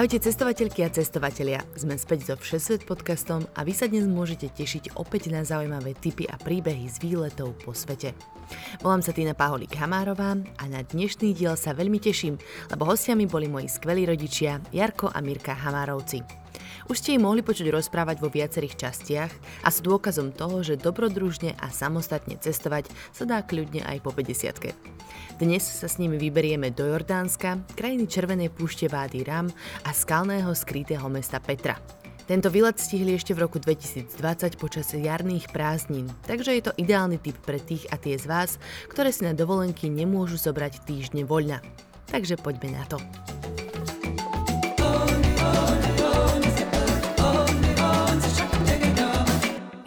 Ahojte cestovateľky a cestovatelia. Sme späť so Všesvet podcastom a vy sa dnes môžete tešiť opäť na zaujímavé tipy a príbehy z výletov po svete. Volám sa Tina Paholík Hamárová a na dnešný diel sa veľmi teším, lebo hostiami boli moji skvelí rodičia Jarko a Mirka Hamárovci. Už ste ich mohli počuť rozprávať vo viacerých častiach a sú dôkazom toho, že dobrodružne a samostatne cestovať sa dá kľudne aj po 50 dnes sa s nimi vyberieme do Jordánska, krajiny Červenej púšte Vády Ram a skalného skrytého mesta Petra. Tento výlet stihli ešte v roku 2020 počas jarných prázdnin, takže je to ideálny typ pre tých a tie z vás, ktoré si na dovolenky nemôžu zobrať týždne voľna. Takže poďme na to.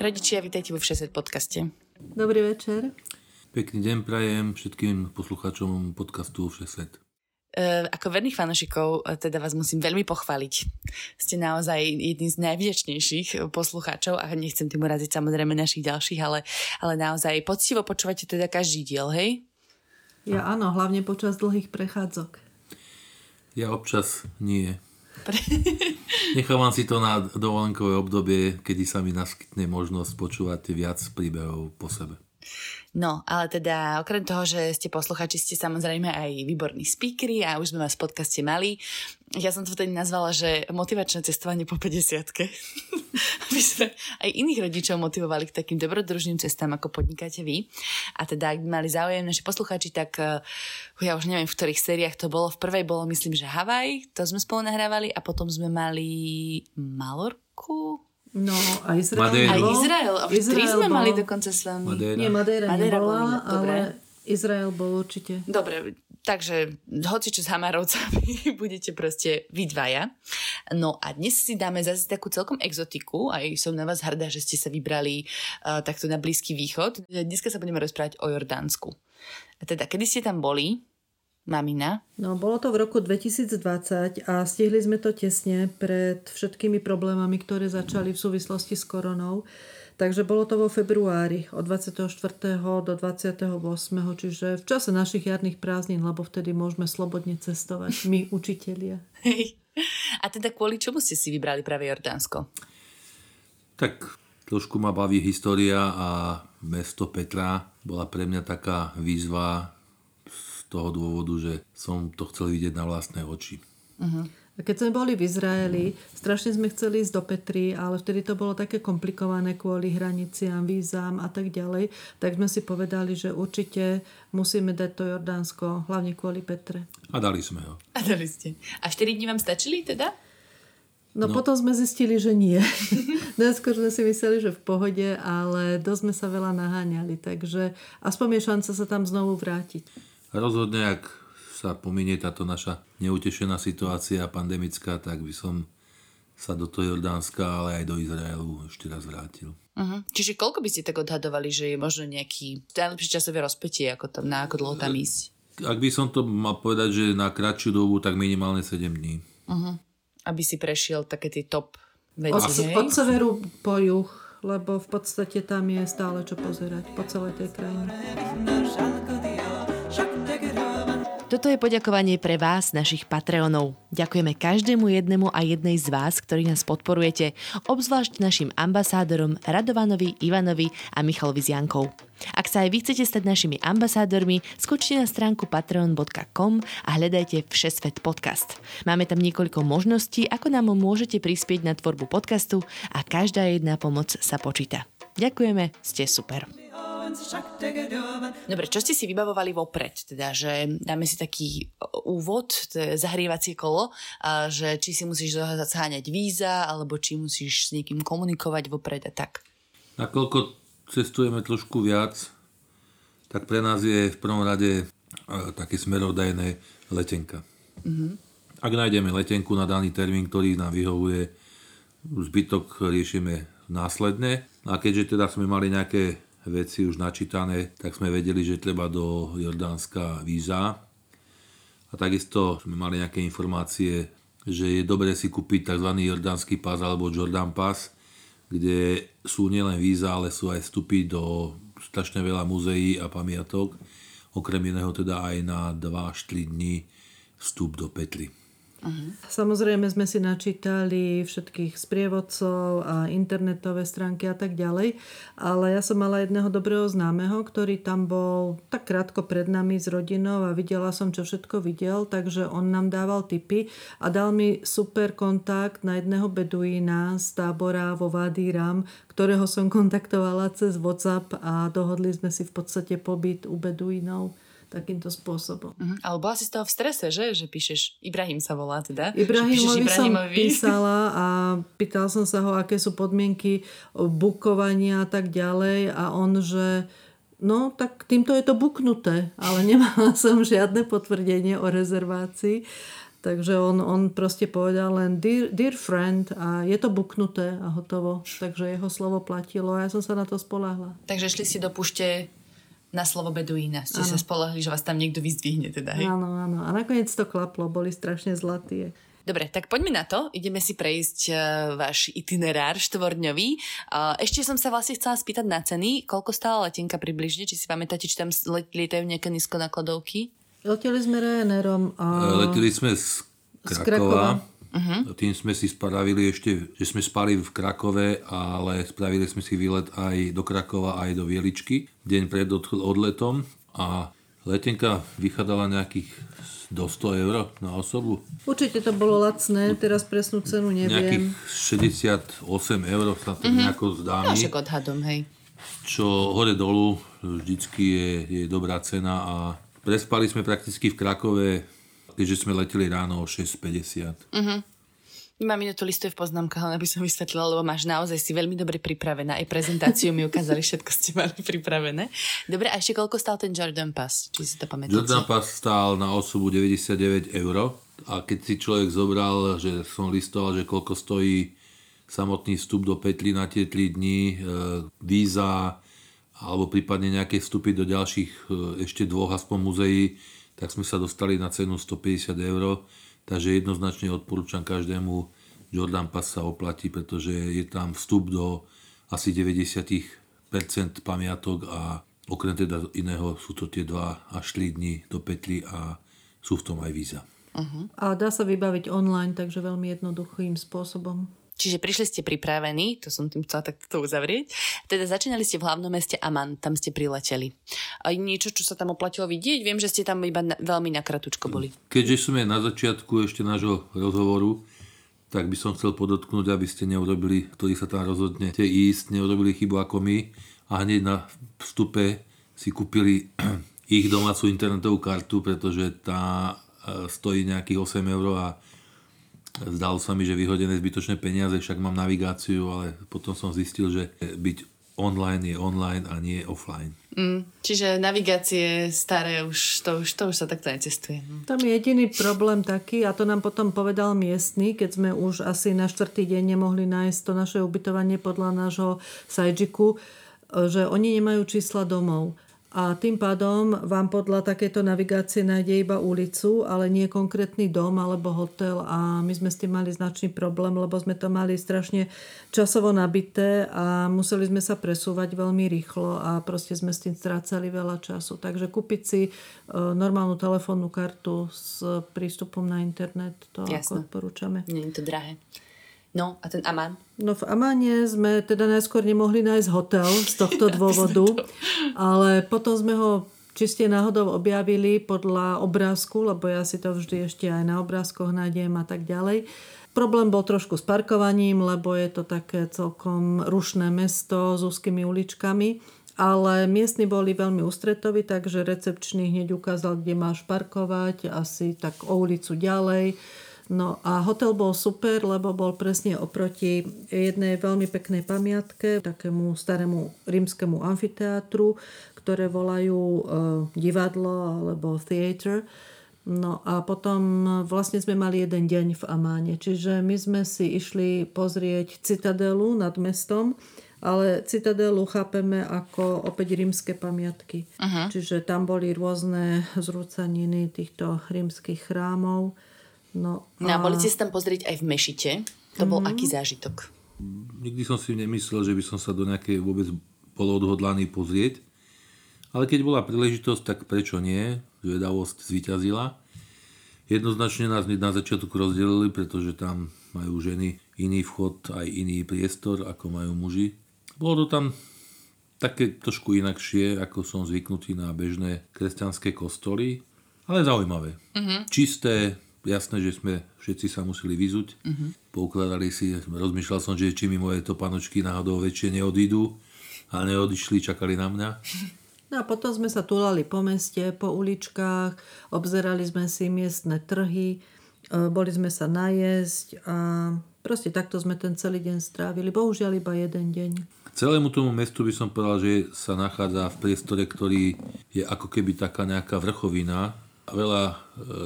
Rodičia, vítajte vo Všeset podcaste. Dobrý večer. Pekný deň prajem všetkým poslucháčom podcastu Všesvet. Uh, ako verných fanošikov uh, teda vás musím veľmi pochváliť. Ste naozaj jedným z najvďačnejších poslucháčov a nechcem tým uraziť samozrejme našich ďalších, ale, ale naozaj poctivo počúvate teda každý diel, hej? Ja áno, hlavne počas dlhých prechádzok. Ja občas nie. Nechávam si to na dovolenkové obdobie, kedy sa mi naskytne možnosť počúvať viac príbehov po sebe. No, ale teda okrem toho, že ste posluchači, ste samozrejme aj výborní speakery a už sme vás v podcaste mali. Ja som to vtedy nazvala, že motivačné cestovanie po 50 Aby sme aj iných rodičov motivovali k takým dobrodružným cestám, ako podnikáte vy. A teda, ak by mali záujem naši posluchači, tak uh, ja už neviem, v ktorých sériách to bolo. V prvej bolo, myslím, že Havaj, to sme spolu nahrávali a potom sme mali Malorku, No, a Izrael. Madeira. A Izrael. A Izrael tri sme bol... mali dokonca s vami. Madeira. Nie, Madeira, Madeira nebola, ale Izrael bol určite. Dobre, takže hoci čo s Hamarovcami budete proste vy dvaja. No a dnes si dáme zase takú celkom exotiku. Aj som na vás hrdá, že ste sa vybrali uh, takto na Blízky východ. Dneska sa budeme rozprávať o Jordánsku. A teda, kedy ste tam boli? Mamina? No, bolo to v roku 2020 a stihli sme to tesne pred všetkými problémami, ktoré začali v súvislosti s koronou. Takže bolo to vo februári od 24. do 28. Čiže v čase našich jarných prázdnin, lebo vtedy môžeme slobodne cestovať, my učitelia. Hej. A teda kvôli čomu ste si vybrali práve Jordánsko? Tak trošku ma baví história a mesto Petra bola pre mňa taká výzva toho dôvodu, že som to chcel vidieť na vlastné oči. Uh-huh. A keď sme boli v Izraeli, strašne sme chceli ísť do Petry, ale vtedy to bolo také komplikované kvôli hraniciam, vízám a tak ďalej, tak sme si povedali, že určite musíme dať to Jordánsko, hlavne kvôli Petre. A dali sme ho. A dali ste. A 4 dní vám stačili teda? No, no potom sme zistili, že nie. Najskôr sme si mysleli, že v pohode, ale dosť sme sa veľa naháňali, takže aspoň je šanca sa tam znovu vrátiť. Rozhodne, ak sa pominie táto naša neutešená situácia pandemická, tak by som sa do toho Jordánska, ale aj do Izraelu ešte raz vrátil. Uh-huh. Čiže koľko by ste tak odhadovali, že je možno nejaký najlepšie časové rozpetie, ako tam, na ako dlho tam ísť? Ak by som to mal povedať, že na kratšiu dobu, tak minimálne 7 dní. Uh-huh. Aby si prešiel také tie top veci, od, od severu po juh, lebo v podstate tam je stále čo pozerať po celej tej krajine. Toto je poďakovanie pre vás, našich Patreonov. Ďakujeme každému jednému a jednej z vás, ktorí nás podporujete, obzvlášť našim ambasádorom Radovanovi, Ivanovi a Michalovi Ziankou. Ak sa aj vy chcete stať našimi ambasádormi, skočte na stránku patreon.com a hľadajte Všesvet podcast. Máme tam niekoľko možností, ako nám môžete prispieť na tvorbu podcastu a každá jedna pomoc sa počíta. Ďakujeme, ste super. Dobre, čo ste si vybavovali vopred? Teda, že dáme si taký úvod, zahrievacie kolo, a že či si musíš zaháňať víza, alebo či musíš s niekým komunikovať vopred a tak. Nakoľko cestujeme trošku viac, tak pre nás je v prvom rade také smerodajné letenka. Mm-hmm. Ak nájdeme letenku na daný termín, ktorý nám vyhovuje, zbytok riešime následne. A keďže teda sme mali nejaké veci už načítané, tak sme vedeli, že treba do Jordánska víza. A takisto sme mali nejaké informácie, že je dobré si kúpiť tzv. jordánsky pás alebo Jordan Pass, kde sú nielen víza, ale sú aj vstupy do strašne veľa muzeí a pamiatok. Okrem iného teda aj na 2-4 dní vstup do Petly. Uh-huh. Samozrejme sme si načítali všetkých sprievodcov a internetové stránky a tak ďalej, ale ja som mala jedného dobrého známeho, ktorý tam bol tak krátko pred nami s rodinou a videla som, čo všetko videl, takže on nám dával tipy a dal mi super kontakt na jedného beduína z tábora vo Wadi Ram, ktorého som kontaktovala cez WhatsApp a dohodli sme si v podstate pobyt u beduínov takýmto spôsobom. Uh-huh. Ale bola si z toho v strese, že? Že píšeš, Ibrahim sa volá teda. Ibrahimovi som písala a pýtal som sa ho, aké sú podmienky bukovania a tak ďalej a on, že no tak týmto je to buknuté, ale nemala som žiadne potvrdenie o rezervácii. Takže on, on proste povedal len dear, dear friend a je to buknuté a hotovo. Takže jeho slovo platilo a ja som sa na to spolahla. Takže šli si do pušte na slovo beduína. Ste ano. sa spolahli, že vás tam niekto vyzdvihne teda, hej? Áno, áno. A nakoniec to klaplo, boli strašne zlatí. Dobre, tak poďme na to. Ideme si prejsť uh, váš itinerár štvorňový. Uh, ešte som sa vlastne chcela spýtať na ceny. Koľko stála letenka približne? Či si pamätáte, či tam lietajú nejaké nízkonakladovky? Leteli sme Ryanairom. A... Leteli sme z Krakova. Z Krakova Uh-huh. Tým sme si spravili ešte, že sme spali v Krakove, ale spravili sme si výlet aj do Krakova, aj do Vieličky, deň pred odletom a letenka vychádzala nejakých do 100 eur na osobu. Určite to bolo lacné, teraz presnú cenu neviem. Nejakých 68 eur sa to uh-huh. nejako zdá mi. No, odhadom, hej. Čo hore dolu vždycky je, je dobrá cena a prespali sme prakticky v Krakove keďže sme leteli ráno o 6.50. Uh-huh. Mám to listuje v poznámkach, len aby som vysvetlila, lebo máš naozaj si veľmi dobre pripravená. Aj prezentáciu mi ukázali, všetko ste mali pripravené. Dobre, a ešte koľko stál ten Jordan Pass? Či si to pamätáte? Jordan Pass stál na osobu 99 eur. A keď si človek zobral, že som listoval, že koľko stojí samotný vstup do petly na tie 3 dní, e, víza, alebo prípadne nejaké vstupy do ďalších e, ešte dvoch aspoň muzeí, tak sme sa dostali na cenu 150 eur, takže jednoznačne odporúčam každému, Jordan Pass sa oplatí, pretože je tam vstup do asi 90% pamiatok a okrem teda iného sú to tie 2 až 3 dní do petly a sú v tom aj víza. Uh-huh. A dá sa vybaviť online, takže veľmi jednoduchým spôsobom. Čiže prišli ste pripravení, to som tým chcela takto uzavrieť. Teda začínali ste v hlavnom meste Aman, tam ste prileteli. A niečo, čo sa tam oplatilo vidieť? Viem, že ste tam iba na, veľmi nakratučko boli. Keďže sme na začiatku ešte nášho rozhovoru, tak by som chcel podotknúť, aby ste neurobili, ktorí sa tam rozhodnete ísť, neurobili chybu ako my a hneď na vstupe si kúpili ich domácu internetovú kartu, pretože tá e, stojí nejakých 8 eur a Zdalo sa mi, že vyhodené zbytočné peniaze, však mám navigáciu, ale potom som zistil, že byť online je online a nie offline. Mm, čiže navigácie staré, už to, už to už sa takto necestuje. Mm. Tam je jediný problém taký, a to nám potom povedal miestny, keď sme už asi na štvrtý deň nemohli nájsť to naše ubytovanie podľa nášho sajžiku, že oni nemajú čísla domov a tým pádom vám podľa takéto navigácie nájde iba ulicu, ale nie konkrétny dom alebo hotel a my sme s tým mali značný problém, lebo sme to mali strašne časovo nabité a museli sme sa presúvať veľmi rýchlo a proste sme s tým strácali veľa času. Takže kúpiť si e, normálnu telefónnu kartu s prístupom na internet, to Jasne. ako odporúčame. Nie je to drahé. No a ten Aman? No v Amane sme teda najskôr nemohli nájsť hotel z tohto dôvodu, ale potom sme ho čiste náhodou objavili podľa obrázku, lebo ja si to vždy ešte aj na obrázkoch nájdem a tak ďalej. Problém bol trošku s parkovaním, lebo je to také celkom rušné mesto s úzkými uličkami, ale miestni boli veľmi ústretoví, takže recepčný hneď ukázal, kde máš parkovať, asi tak o ulicu ďalej No a hotel bol super, lebo bol presne oproti jednej veľmi peknej pamiatke, takému starému rímskemu amfiteátru, ktoré volajú e, divadlo alebo theater. No a potom vlastne sme mali jeden deň v Amáne, čiže my sme si išli pozrieť citadelu nad mestom ale Citadelu chápeme ako opäť rímske pamiatky. Uh-huh. Čiže tam boli rôzne zrúcaniny týchto rímskych chrámov. No, a... no a boli ste sa tam pozrieť aj v Mešite. To bol uh-huh. aký zážitok? Nikdy som si nemyslel, že by som sa do nejakej vôbec bol odhodlaný pozrieť. Ale keď bola príležitosť, tak prečo nie? Zvedavosť zvíťazila. Jednoznačne nás na začiatku rozdelili, pretože tam majú ženy iný vchod, aj iný priestor, ako majú muži. Bolo to tam také trošku inakšie, ako som zvyknutý na bežné kresťanské kostoly, ale zaujímavé. Uh-huh. Čisté, jasné, že sme všetci sa museli vyzuť. Uh-huh. Poukladali si, rozmýšľal som, že či mi moje topanočky náhodou väčšie neodídu, ale neodišli, čakali na mňa. No a potom sme sa tulali po meste, po uličkách, obzerali sme si miestne trhy, e, boli sme sa najesť a proste takto sme ten celý deň strávili. Bohužiaľ iba jeden deň. Celému tomu mestu by som povedal, že sa nachádza v priestore, ktorý je ako keby taká nejaká vrchovina. Veľa e,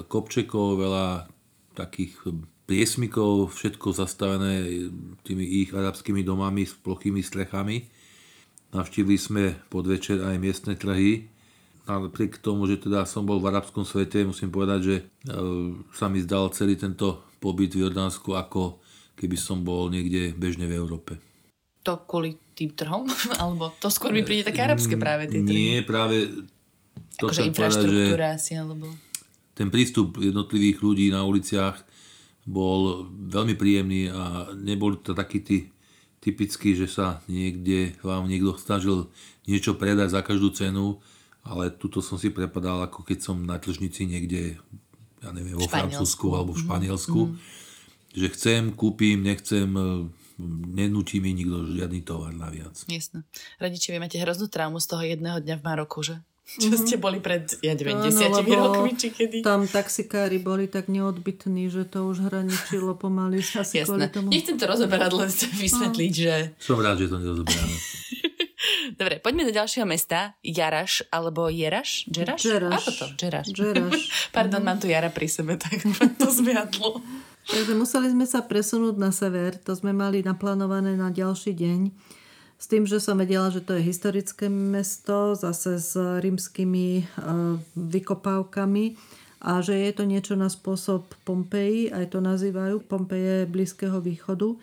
kopčekov, veľa takých priesmikov, všetko zastavené tými ich arabskými domami s plochými strechami. Navštívili sme podvečer aj miestne trhy. Napriek tomu, že teda som bol v arabskom svete, musím povedať, že e, sa mi zdal celý tento pobyt v Jordánsku ako keby som bol niekde bežne v Európe to kvôli tým trhom? Alebo to skôr mi príde také arabské práve tie trhy? Nie, práve to akože infraštruktúra povedať, asi, alebo... Ten prístup jednotlivých ľudí na uliciach bol veľmi príjemný a neboli to takí tí typickí, že sa niekde vám niekto snažil niečo predať za každú cenu, ale tuto som si prepadal ako keď som na tržnici niekde, ja neviem, vo Francúzsku alebo v Španielsku, mm. že chcem, kúpim, nechcem, nenúti mi nikto žiadny tovar naviac. Jasné. Radiče, vy máte hroznú traumu z toho jedného dňa v Maroku, že? Čo mm-hmm. ste boli pred, ja neviem, desiatimi rokmi, či kedy? Tam taxikári boli tak neodbitní, že to už hraničilo pomaly asi Jasné. tomu. Nechcem to rozoberať, len chcem vysvetliť, no. že... Som rád, že to nerozoberáme. Dobre, poďme do ďalšieho mesta. Jaraš, alebo Jeraš? Jeraš? Jeraš. Ako to? Jeraš. Jeraš. Pardon, mm. mám tu Jara pri sebe, tak to zmiadlo. Takže museli sme sa presunúť na sever, to sme mali naplánované na ďalší deň. S tým, že som vedela, že to je historické mesto, zase s rímskymi e, vykopávkami a že je to niečo na spôsob Pompeji, aj to nazývajú Pompeje Blízkeho východu.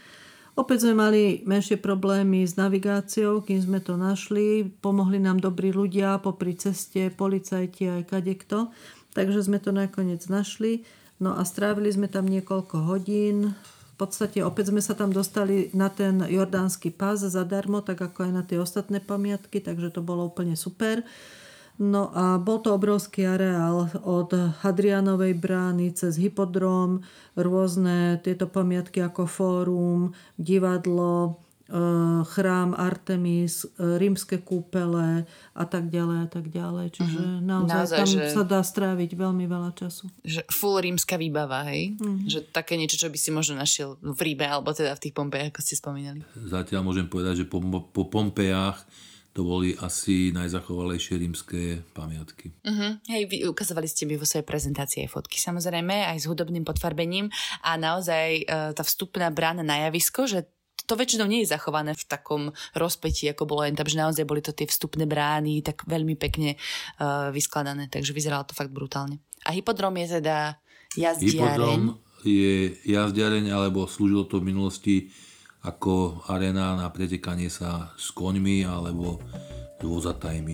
Opäť sme mali menšie problémy s navigáciou, kým sme to našli. Pomohli nám dobrí ľudia popri ceste, policajti aj kadekto. Takže sme to nakoniec našli. No a strávili sme tam niekoľko hodín. V podstate opäť sme sa tam dostali na ten jordánsky pás zadarmo, tak ako aj na tie ostatné pamiatky, takže to bolo úplne super. No a bol to obrovský areál od Hadrianovej brány cez hypodrom, rôzne tieto pamiatky ako fórum, divadlo, chrám Artemis, eh, rímske kúpele a tak ďalej a tak ďalej. Čiže uh-huh. naozaj, naozaj tam že... sa dá stráviť veľmi veľa času. Že full rímska výbava, hej? Uh-huh. Že také niečo, čo by si možno našiel v Ríme alebo teda v tých Pompejach, ako ste spomínali. Zatiaľ môžem povedať, že po, po Pompejach to boli asi najzachovalejšie rímske pamiatky. Uh-huh. Hej, vy ukazovali ste mi vo svojej prezentácii aj fotky, samozrejme, aj s hudobným potvarbením a naozaj uh, tá vstupná brána na javisko, že to väčšinou nie je zachované v takom rozpetí, ako bolo len tam, že naozaj boli to tie vstupné brány, tak veľmi pekne uh, vyskladané, takže vyzeralo to fakt brutálne. A hypodrom je teda jazdiareň. Hypodrom je jazdiareň, alebo slúžilo to v minulosti ako arena na pretekanie sa s koňmi alebo s vozatajmi.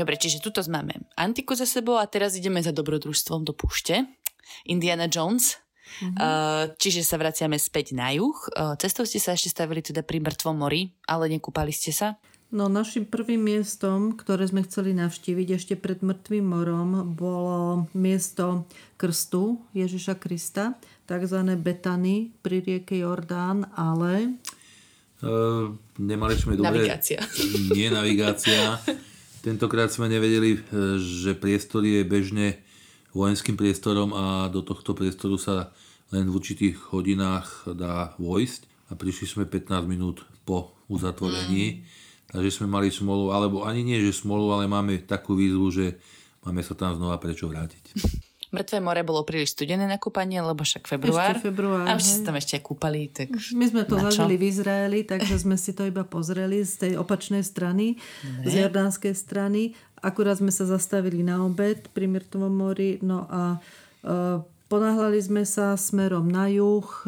Dobre, čiže tuto máme Antiku za sebou a teraz ideme za dobrodružstvom do púšte. Indiana Jones Mm-hmm. Čiže sa vraciame späť na juh. Cestou ste sa ešte stavili teda pri Mŕtvom mori, ale nekúpali ste sa? No našim prvým miestom, ktoré sme chceli navštíviť ešte pred Mŕtvým morom, bolo miesto krstu Ježiša Krista, takzvané Betany pri rieke Jordán, ale... Uh, nemali sme dobre... Navigácia. Nie navigácia. Tentokrát sme nevedeli, že priestor je bežne vojenským priestorom a do tohto priestoru sa len v určitých hodinách dá vojsť a prišli sme 15 minút po uzatvorení. Mm. Takže sme mali smolu, alebo ani nie, že smolu, ale máme takú výzvu, že máme sa tam znova prečo vrátiť. Mŕtve more bolo príliš studené na kúpanie, lebo však február. Ešte február, A už ste tam ešte kúpali. Tak... My sme to zažili v Izraeli, takže sme si to iba pozreli z tej opačnej strany, z jordánskej strany. Akurát sme sa zastavili na obed pri Myrtovom mori, no a e, ponáhľali sme sa smerom na juh, e,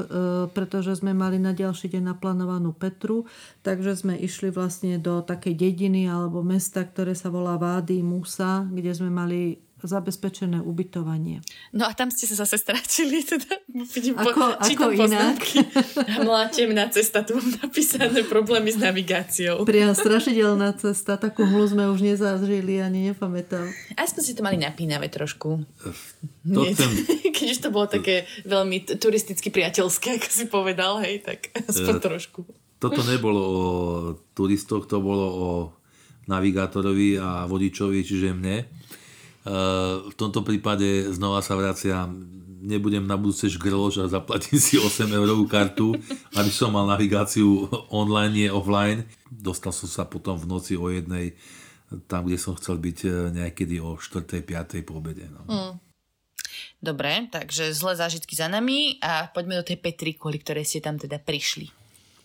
pretože sme mali na ďalší deň naplánovanú Petru, takže sme išli vlastne do takej dediny alebo mesta, ktoré sa volá Vády Musa, kde sme mali zabezpečené ubytovanie. No a tam ste sa zase stratili, teda vidím, Ako- ako inak? Hmlá temná cesta, tu mám napísané problémy s navigáciou. Priam strašidelná cesta, takú hmlu sme už nezažili, ani nepamätám. Aspoň si to mali napínavé trošku. To Nie, chcem, Keď už to bolo také veľmi turisticky priateľské, ako si povedal, hej, tak aspoň trošku. toto nebolo o turistoch, to bolo o navigátorovi a vodičovi, čiže mne. E, V tomto prípade znova sa vraciam, nebudem na budúce žgrloč a zaplatím si 8 eurovú kartu, aby som mal navigáciu online, nie offline. Dostal som sa potom v noci o jednej tam, kde som chcel byť e, niekedy o 4. 5. po obede. No. Dobre, takže zlé zážitky za nami a poďme do tej Petry, kvôli ktorej ste tam teda prišli.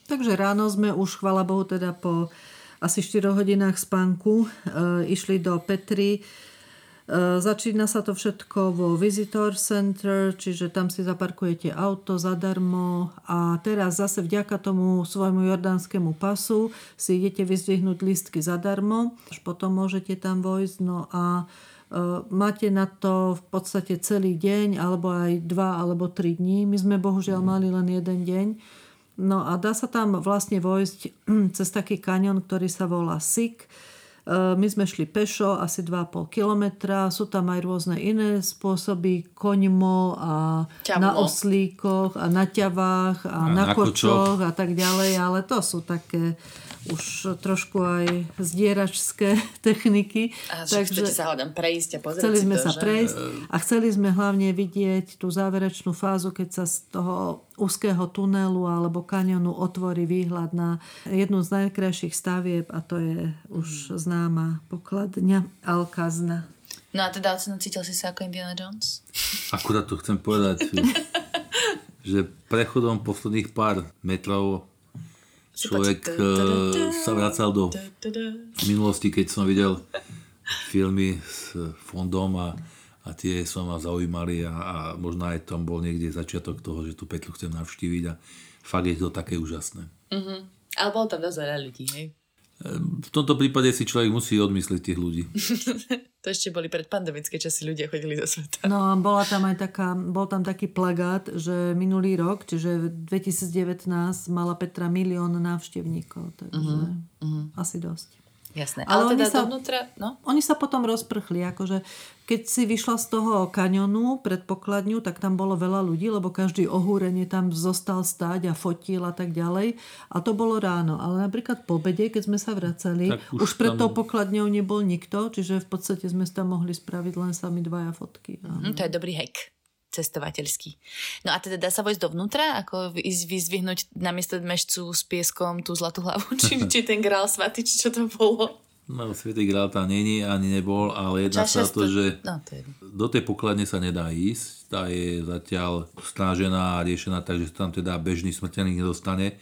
Takže ráno sme už, chvala Bohu, teda po asi 4 hodinách spánku e, išli do Petry. E, začína sa to všetko vo Visitor Center, čiže tam si zaparkujete auto zadarmo a teraz zase vďaka tomu svojmu jordánskému pasu si idete vyzdvihnúť listky zadarmo, až potom môžete tam vojsť, no a e, máte na to v podstate celý deň, alebo aj dva alebo tri dní. My sme bohužiaľ mali len jeden deň. No a dá sa tam vlastne vojsť cez taký kanion, ktorý sa volá Sik. E, My sme šli pešo asi 2,5 kilometra. Sú tam aj rôzne iné spôsoby. Koňmo a Ťavmo. na oslíkoch a na ťavách a, A na, na kočoch a tak ďalej. Ale to sú také už trošku aj zdieračské techniky. A že chcete sa hľadám prejsť a pozrieť Chceli sme to, sa že? prejsť a chceli sme hlavne vidieť tú záverečnú fázu, keď sa z toho úzkého tunelu alebo kanionu otvorí výhľad na jednu z najkrajších stavieb a to je už známa pokladňa Alkazna. No a teda oceno cítil si sa ako Indiana Jones? Akurát to chcem povedať, že prechodom posledných pár metrov človek eh, sa vracal do minulosti, keď som videl filmy s fondom a, a tie sa ma zaujímali a, a možno aj tam bol niekde začiatok toho, že tú Petru chcem navštíviť a fakt je to také úžasné. Uh-huh. Ale bolo tam dosť veľa ľudí, hej? V tomto prípade si človek musí odmysliť tých ľudí. To ešte boli predpandemické časy, ľudia chodili do sveta. No a bola tam aj taká, bol tam taký plagát, že minulý rok, čiže v 2019 mala Petra milión návštevníkov, takže asi dosť. Jasné. Ale Ale, oni teda sa- dovnútra, no? Oni sa potom rozprchli, akože keď si vyšla z toho kanionu pred pokladňu, tak tam bolo veľa ľudí, lebo každý ohúrenie tam zostal stáť a fotil a tak ďalej. A to bolo ráno. Ale napríklad po obede, keď sme sa vracali, Tak už, už pred tam- tou pokladňou nebol nikto, čiže v podstate sme tam mohli spraviť len sami dvaja fotky. A Hm, to je dobrý hack cestovateľský. No a teda dá sa vojsť dovnútra, ako ísť vyzvihnúť namiesto mešcu s pieskom tú zlatú hlavu, či, či ten grál svatý, či čo to bolo. No, Svetý Grál tam není, ani nebol, ale jedná sa o to, že No, to je... do tej pokladne sa nedá ísť. Tá je zatiaľ strážená a riešená, takže sa tam teda bežný smrteľník nedostane.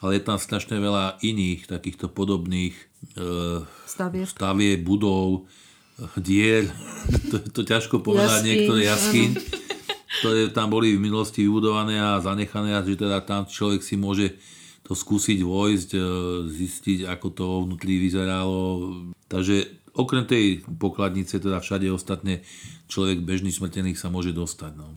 Ale je tam strašne veľa iných takýchto podobných e, Stavieb. stavie, budov, dier. to, to ťažko povedať, Jaskyň, niektoré jaskyň, ktoré tam boli v minulosti vybudované a zanechané a že teda tam človek si môže to skúsiť vojsť, e, zistiť, ako to vnútri vyzeralo. Takže okrem tej pokladnice, teda všade ostatne, človek bežný smrtených sa môže dostať. No.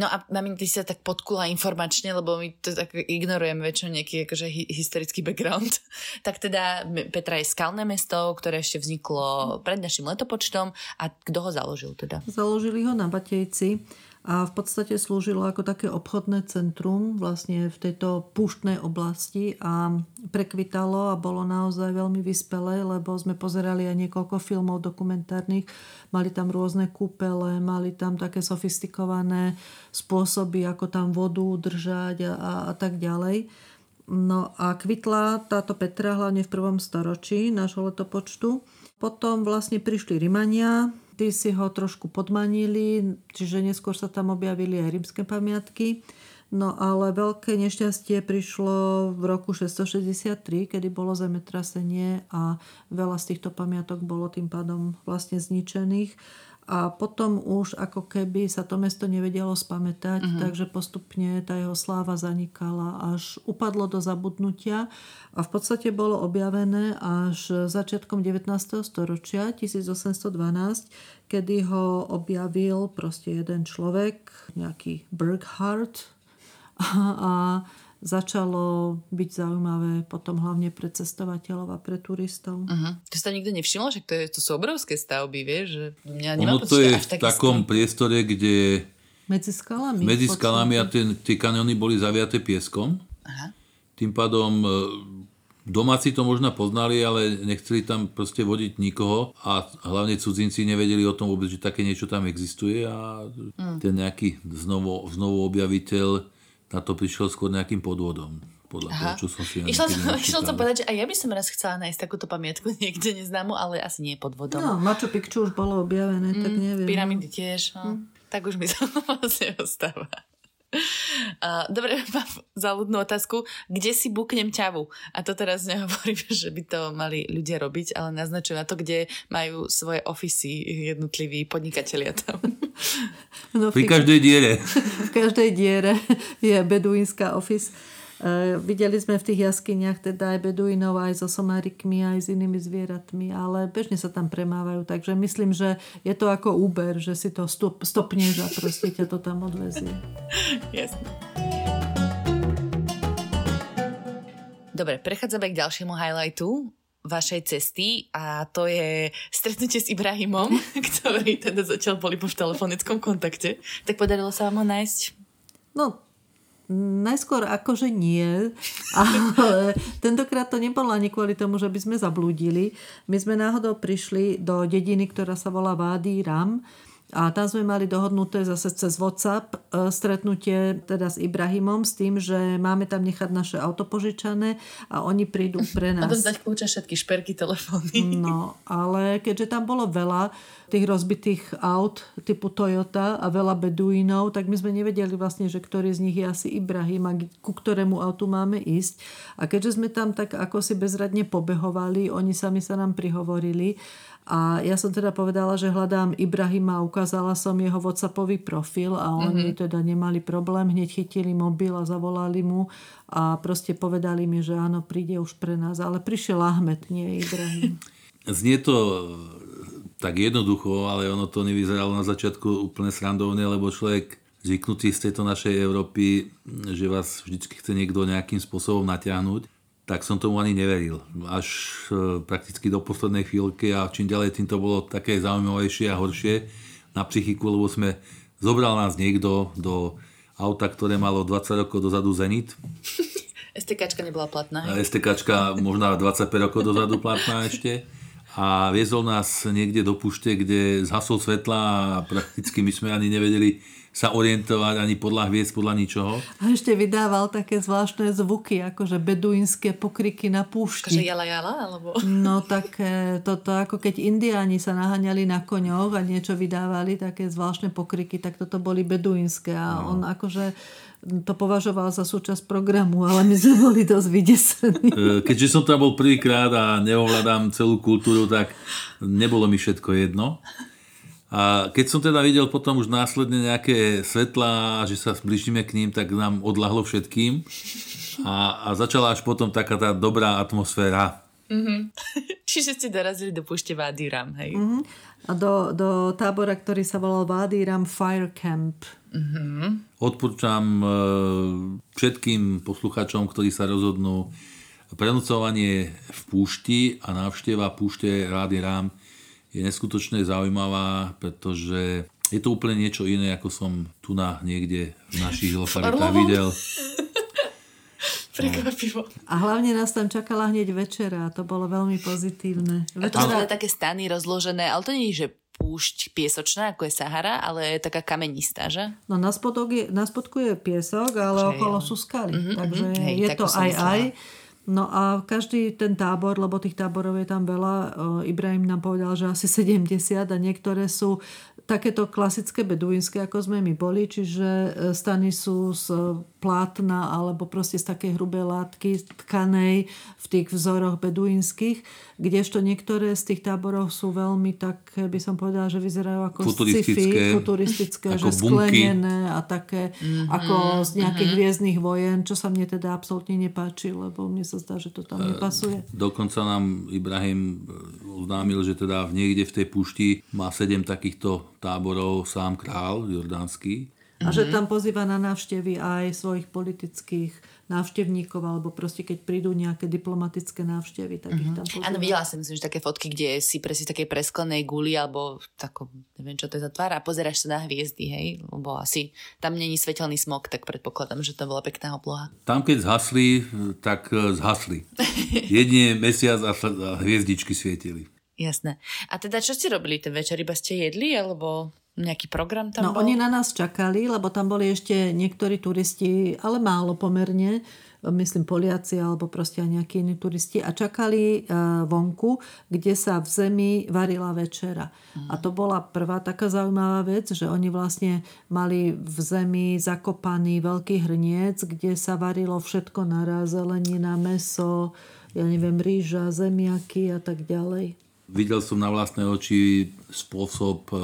No a mami, ty sa tak podkula informačne, lebo my to tak ignorujeme väčšinou nejaký akože hi- historický background. tak teda Petra je skalné mesto, ktoré ešte vzniklo pred našim letopočtom a kto ho založil teda? Založili ho na Batejci a v podstate slúžilo ako také obchodné centrum vlastne v tejto púštnej oblasti a prekvitalo a bolo naozaj veľmi vyspelé, lebo sme pozerali aj niekoľko filmov dokumentárnych. Mali tam rôzne kúpele, mali tam také sofistikované spôsoby, ako tam vodu udržať a, a, a tak ďalej. No a kvitla táto Petra hlavne v prvom storočí nášho letopočtu. Potom vlastne prišli Rimania, Tí si ho trošku podmanili, čiže neskôr sa tam objavili aj rímske pamiatky. No ale veľké nešťastie prišlo v roku 663, kedy bolo zemetrasenie a veľa z týchto pamiatok bolo tým pádom vlastne zničených a potom už ako keby sa to mesto nevedelo spamätať, uh-huh. takže postupne tá jeho sláva zanikala, až upadlo do zabudnutia a v podstate bolo objavené až začiatkom 19. storočia, 1812, kedy ho objavil proste jeden človek, nejaký Burkhardt a, a začalo byť zaujímavé potom hlavne pre cestovateľov a pre turistov. Uh-huh. To sa nikto nevšimlo, že to, je, to sú obrovské stavby, vieš? Že mňa ono to je v takom ský. priestore, kde medzi skalami. Medzi skalami a tie, tie kaniony boli zaviaté pieskom. Aha. Tým pádom e, domáci to možno poznali, ale nechceli tam proste vodiť nikoho a hlavne cudzinci nevedeli o tom vôbec, že také niečo tam existuje a mm. ten nejaký znovu, znovu objaviteľ na to prišiel skôr nejakým podvodom. Podľa Aha. toho, čo som si Išla som, išla som povedať, že aj ja by som raz chcela nájsť takúto pamiatku niekde neznámu, ale asi nie podvodom. No, Machu Picchu už bolo objavené, mm, tak neviem. Pyramidy tiež, no. Mm. Tak už mi to vlastne ostáva. Uh, dobre, mám záľudnú otázku. Kde si buknem ťavu? A to teraz nehovorím, že by to mali ľudia robiť, ale naznačujem na to, kde majú svoje ofisy jednotliví podnikatelia tam. No, Pri každej diere. V každej diere je beduínska office. Uh, videli sme v tých jaskyniach teda aj beduínov, aj so somárikmi, aj s inými zvieratmi, ale bežne sa tam premávajú, takže myslím, že je to ako Uber, že si to stop, stopneš a proste ťa to tam odvezie. Jasne. Dobre, prechádzame k ďalšiemu highlightu vašej cesty a to je stretnutie s Ibrahimom, ktorý teda zatiaľ boli po telefonickom kontakte. Tak podarilo sa vám ho nájsť? No, Najskôr akože nie, ale tentokrát to nebolo ani kvôli tomu, že by sme zablúdili. My sme náhodou prišli do dediny, ktorá sa volá Vády Ram a tam sme mali dohodnuté zase cez WhatsApp e, stretnutie teda s Ibrahimom s tým, že máme tam nechať naše auto požičané a oni prídu pre nás. A dostať kľúče všetky šperky, telefóny. No, ale keďže tam bolo veľa tých rozbitých aut typu Toyota a veľa beduínov, tak my sme nevedeli vlastne, že ktorý z nich je asi Ibrahim a ku ktorému autu máme ísť. A keďže sme tam tak ako si bezradne pobehovali, oni sami sa nám prihovorili a ja som teda povedala, že hľadám Ibrahima, ukázala som jeho WhatsAppový profil a oni mm-hmm. teda nemali problém, hneď chytili mobil a zavolali mu a proste povedali mi, že áno, príde už pre nás. Ale prišiel Ahmed, nie Ibrahim. Znie to e, tak jednoducho, ale ono to nevyzeralo na začiatku úplne srandovne, lebo človek zvyknutý z tejto našej Európy, že vás vždy chce niekto nejakým spôsobom natiahnuť tak som tomu ani neveril. Až e, prakticky do poslednej chvíľky a čím ďalej tým to bolo také zaujímavejšie a horšie na psychiku, lebo sme zobral nás niekto do auta, ktoré malo 20 rokov dozadu Zenit. STKčka nebola platná. STKčka možno 25 rokov dozadu platná ešte. A viezol nás niekde do pušte, kde zhasol svetla a prakticky my sme ani nevedeli, sa orientovať ani podľa hviezd, podľa ničoho. A ešte vydával také zvláštne zvuky, akože beduínske pokriky na púšti. Akože jala jala? Alebo... No tak toto ako keď indiáni sa naháňali na koňoch a niečo vydávali, také zvláštne pokriky, tak toto boli beduínske a no. on akože to považoval za súčasť programu, ale my sme boli dosť vydesení. E, keďže som tam bol prvýkrát a neovládam celú kultúru, tak nebolo mi všetko jedno. A keď som teda videl potom už následne nejaké svetlá, že sa zbližíme k ním, tak nám odlahlo všetkým. A, a začala až potom taká tá dobrá atmosféra. Mm-hmm. Čiže ste dorazili do púšte Vádiram, hej? Mm-hmm. A do, do tábora, ktorý sa volal Vádiram Fire Camp. Mm-hmm. Odporúčam e, všetkým posluchačom, ktorí sa rozhodnú prenocovanie v púšti a návšteva púšte Rády Rám je neskutočne zaujímavá, pretože je to úplne niečo iné, ako som tu na niekde v našich lokalitách videl. Prekvapivo. A hlavne nás tam čakala hneď večera a to bolo veľmi pozitívne. Večera... A to také stany rozložené, ale to nie je, že púšť piesočná, ako je Sahara, ale je taká kamenistá, že? No na, spodok je, na spodku je piesok, ale že okolo jo. sú skaly. Mm-hmm, takže mm-hmm. Hej, je to aj aj. No a každý ten tábor, lebo tých táborov je tam veľa, Ibrahim nám povedal, že asi 70 a niektoré sú takéto klasické beduínske, ako sme my boli, čiže e, stany sú z plátna alebo proste z takej hrubej látky tkanej v tých vzoroch beduínskych, kdežto niektoré z tých táborov sú veľmi tak, by som povedala, že vyzerajú ako futuristické, sci-fi, futuristické ako že bunky. sklenené a také mm-hmm, ako z nejakých mm-hmm. hviezdnych vojen, čo sa mne teda absolútne nepáči, lebo mne sa zdá, že to tam nepasuje. Dokonca nám Ibrahim oznámil, že teda niekde v tej pušti má sedem takýchto táborov sám král jordánsky a že tam pozýva na návštevy aj svojich politických návštevníkov, alebo proste keď prídu nejaké diplomatické návštevy, tak ich tam pozýva. Áno, videla som, myslím, že také fotky, kde si presne takej presklenej guli, alebo takom, neviem, čo to je za tvár, a pozeráš sa na hviezdy, hej? Lebo asi tam není svetelný smog, tak predpokladám, že to bola pekná obloha. Tam, keď zhasli, tak e, zhasli. Jedine mesiac a hviezdičky svietili. Jasné. A teda čo ste robili ten večer? Iba ste jedli, alebo nejaký program tam no, bol? oni na nás čakali, lebo tam boli ešte niektorí turisti, ale málo pomerne, myslím Poliaci alebo proste aj nejakí iní turisti a čakali uh, vonku, kde sa v zemi varila večera. Mm. A to bola prvá taká zaujímavá vec, že oni vlastne mali v zemi zakopaný veľký hrniec, kde sa varilo všetko naraz, zelenina, meso, ja neviem, rýža, zemiaky a tak ďalej. Videl som na vlastné oči spôsob e,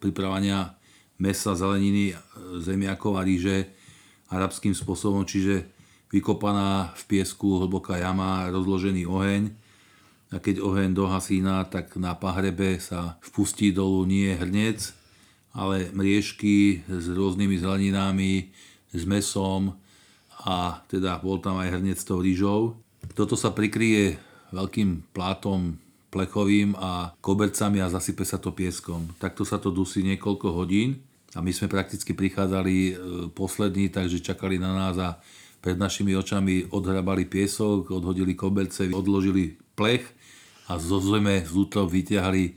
pripravania mesa, zeleniny, e, zemiakov a ríže arabským spôsobom, čiže vykopaná v piesku hlboká jama, rozložený oheň a keď oheň dohasína, tak na pahrebe sa vpustí dolu nie hrnec, ale mriežky s rôznymi zeleninami, s mesom a teda bol tam aj hrnec s tou rýžou. Toto sa prikryje veľkým plátom plechovým a kobercami a zasype sa to pieskom. Takto sa to dusí niekoľko hodín a my sme prakticky prichádzali e, poslední, takže čakali na nás a pred našimi očami odhrabali piesok, odhodili koberce, odložili plech a zo zeme z útov vyťahli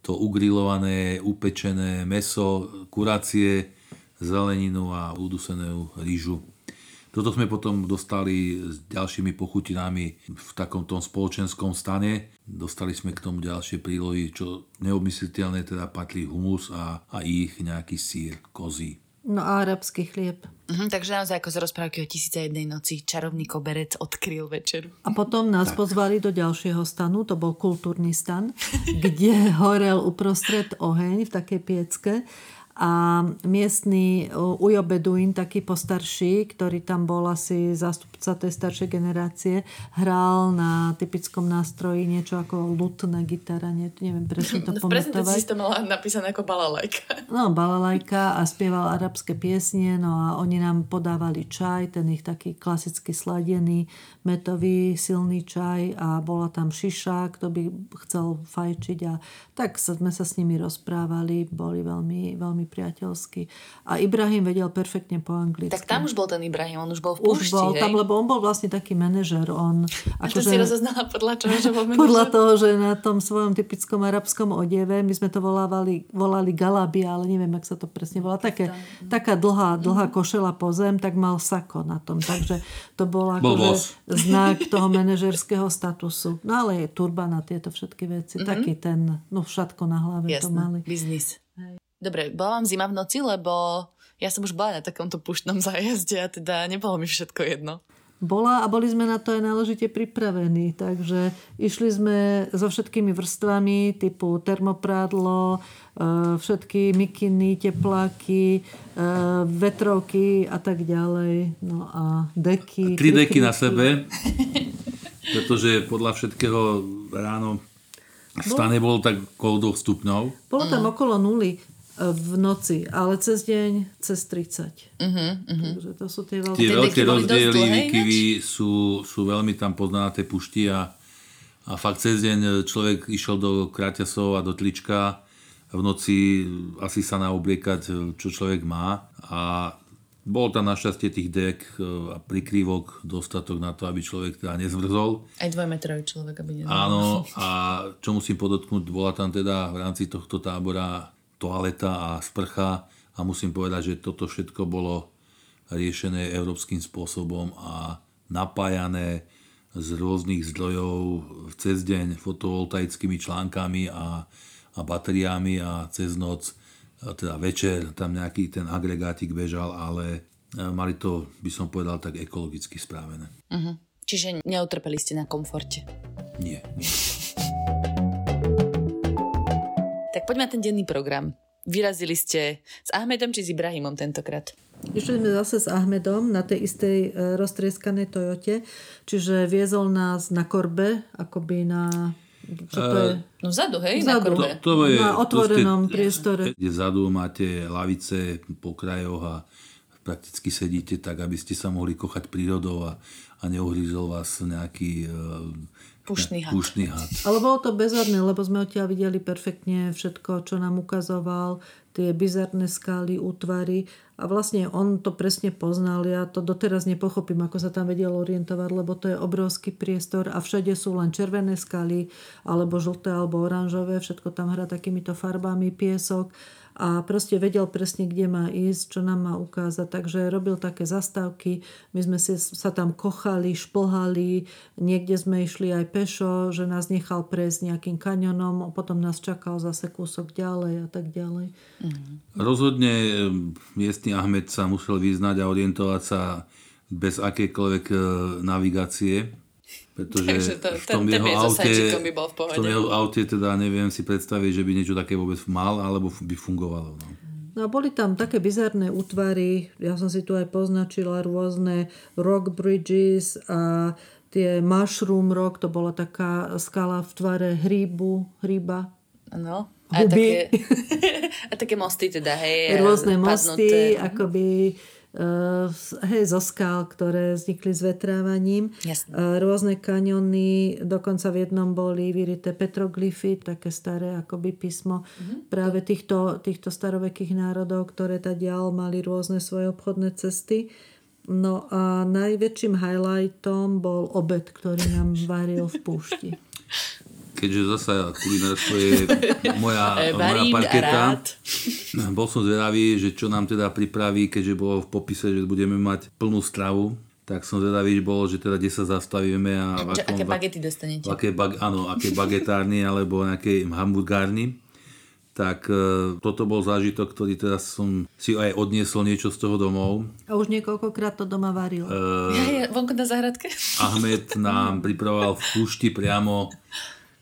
to ugrilované, upečené meso, kuracie, zeleninu a udusenú rýžu. Toto sme potom dostali s ďalšími pochutinami v takom tom spoločenskom stane. Dostali sme k tomu ďalšie prílohy, čo neobmysliteľné teda patrí humus a, a ich nejaký sír, kozí. No a arabský chlieb. Mhm, takže naozaj ako z rozprávky o tisíce jednej noci čarovný koberec odkryl večeru. A potom nás tak. pozvali do ďalšieho stanu, to bol kultúrny stan, kde horel uprostred oheň v takej piecke a miestny Ujo Beduin, taký postarší, ktorý tam bol asi zástupca tej staršej generácie, hral na typickom nástroji niečo ako lutná gitara, nie, neviem presne to no, pamätovať. V si to mala napísané ako balalajka. No, balalajka a spieval arabské piesne, no a oni nám podávali čaj, ten ich taký klasicky sladený, metový, silný čaj a bola tam šiša, kto by chcel fajčiť a tak sme sa s nimi rozprávali, boli veľmi, veľmi priateľsky. A Ibrahim vedel perfektne po anglicky. Tak tam už bol ten Ibrahim, on už bol v púšti, Už bol hej? tam, lebo on bol vlastne taký manažer. On, a to že, si rozoznala podľa čoho, že bol manažer? Podľa toho, že na tom svojom typickom arabskom odeve, my sme to volávali, volali galabia, ale neviem, ak sa to presne volá. Také, taká dlhá, dlhá mm. košela po zem, tak mal sako na tom. Takže to bol akože znak toho manažerského statusu. No ale je turban a tieto všetky veci. Mm-hmm. Taký ten, no šatko na hlave Jasné, to mali. biznis. Dobre, bola vám zima v noci, lebo ja som už bola na takomto puštnom zájazde a teda nebolo mi všetko jedno. Bola a boli sme na to aj náležite pripravení, takže išli sme so všetkými vrstvami typu termoprádlo, e, všetky mikiny, tepláky, e, vetrovky a tak ďalej. No a deky. Tri deky na sebe, pretože podľa všetkého ráno stane bolo tak okolo 2 stupňov. Bolo tam mm. okolo nuly v noci, ale cez deň cez 30. Uh-huh, uh-huh. Takže to sú tie veľké... Tie veľké rozdiely výkyvy sú, sú veľmi tam poznané pušti a, a fakt cez deň človek išiel do kraťasov a do tlička v noci asi sa naobliekať, čo človek má a bol tam našťastie tých dek e, a prikrývok dostatok na to, aby človek teda nezvrzol. Aj dvojmetrový človek, aby nezvrzol. Áno, a čo musím podotknúť, bola tam teda v rámci tohto tábora toaleta a sprcha a musím povedať, že toto všetko bolo riešené európskym spôsobom a napájané z rôznych zdrojov cez deň fotovoltaickými článkami a, a batériami a cez noc, teda večer tam nejaký ten agregátik bežal, ale e, mali to, by som povedal, tak ekologicky správené. Uh-huh. Čiže neutrpeli ste na komforte? Nie, nie. Tak poďme na ten denný program. Vyrazili ste s Ahmedom či s Ibrahimom tentokrát? Išli sme zase s Ahmedom na tej istej e, roztrieskanej Toyote, čiže viezol nás na korbe, akoby na... Čo to je? No vzadu, hej? Vzadu. Na korbe. To, to je, Na otvorenom to ste, priestore. Kde vzadu máte lavice po krajoch a prakticky sedíte tak, aby ste sa mohli kochať prírodou a, a neuhryzol vás nejaký uh, Pušný had. pušný had. Ale bolo to bezadné, lebo sme odtiaľ videli perfektne všetko, čo nám ukazoval, tie bizarné skály, útvary a vlastne on to presne poznal. Ja to doteraz nepochopím, ako sa tam vedel orientovať, lebo to je obrovský priestor a všade sú len červené skaly, alebo žlté, alebo oranžové, všetko tam hrá takýmito farbami, piesok a proste vedel presne, kde má ísť, čo nám má ukázať. Takže robil také zastávky, my sme si, sa tam kochali, šplhali, niekde sme išli aj pešo, že nás nechal prejsť nejakým kanionom a potom nás čakal zase kúsok ďalej a tak ďalej. Rozhodne eh, miestny Ahmed sa musel vyznať a orientovať sa bez akékoľvek eh, navigácie, pretože Takže to- v tom ten- jeho aute, by bol v pohode. v tom jeho aute teda neviem si predstaviť, že by niečo také vôbec mal, alebo by fungovalo. No. No a boli tam také bizarné útvary, ja som si tu aj poznačila rôzne rock bridges a tie mushroom rock, to bola taká skala v tvare hríbu, hríba. No. A také, a také mosty teda, hej. a Rôzne padnuté. mosty, akoby uh, hej, zo skal, ktoré vznikli s vetrávaním. Jasné. Uh, rôzne kaniony, dokonca v jednom boli vyrité petroglyfy, také staré akoby písmo Mhm. práve týchto, týchto starovekých národov, ktoré ďal mali rôzne svoje obchodné cesty. No a najväčším highlightom bol obed, ktorý nám varil v púšti. Keďže zasa kulinárstvo je moja, E, moja parketa, rád. bol som zvedavý, že čo nám teda pripraví, keďže bolo v popise, že budeme mať plnú stravu, tak som zvedavý, že bolo, že teda kde sa zastavíme a v Čo, akom, aké bagety dostanete? v aké, bag, áno, aké bagetárny alebo nejaké hamburgárny. Tak e, toto bol zážitok, ktorý teraz som si aj odniesol niečo z toho domov. A už niekoľkokrát to doma varil. E, Ja, ja, vonku na záhradke? Ahmed nám pripravoval v púšti priamo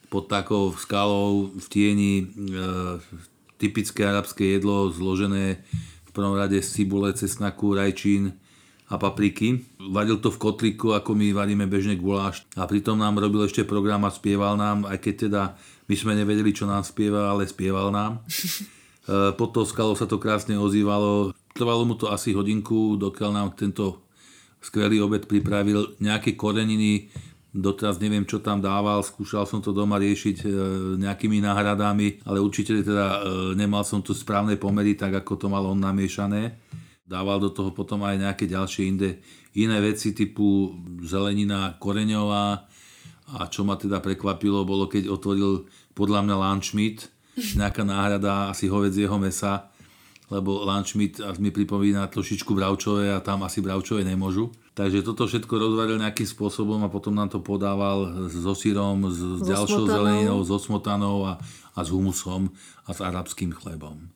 pod takou skalou v tieni e, typické arabské jedlo zložené v prvom rade z cibule, cesnaku, rajčín a papriky. Vadil to v kotliku, ako my varíme bežne guláš. A pritom nám robil ešte program a spieval nám, aj keď teda my sme nevedeli, čo nám spieva, ale spieval nám. E, Pod tou skalou sa to krásne ozývalo. Trvalo mu to asi hodinku, dokiaľ nám tento skvelý obed pripravil. Nejaké koreniny, doteraz neviem, čo tam dával, skúšal som to doma riešiť e, nejakými náhradami, ale určite teda e, nemal som tu správne pomery, tak ako to mal on namiešané. Dával do toho potom aj nejaké ďalšie inde, iné veci typu zelenina koreňová a čo ma teda prekvapilo, bolo keď otvoril podľa mňa lunch meat, nejaká náhrada asi hovedzieho mesa, lebo lunch meat mi pripomína trošičku bravčové a tam asi bravčové nemôžu. Takže toto všetko rozvaril nejakým spôsobom a potom nám to podával so sírom, s So ďalšou smotanou. zeleninou, so smotanou a, a s humusom a s arabským chlebom.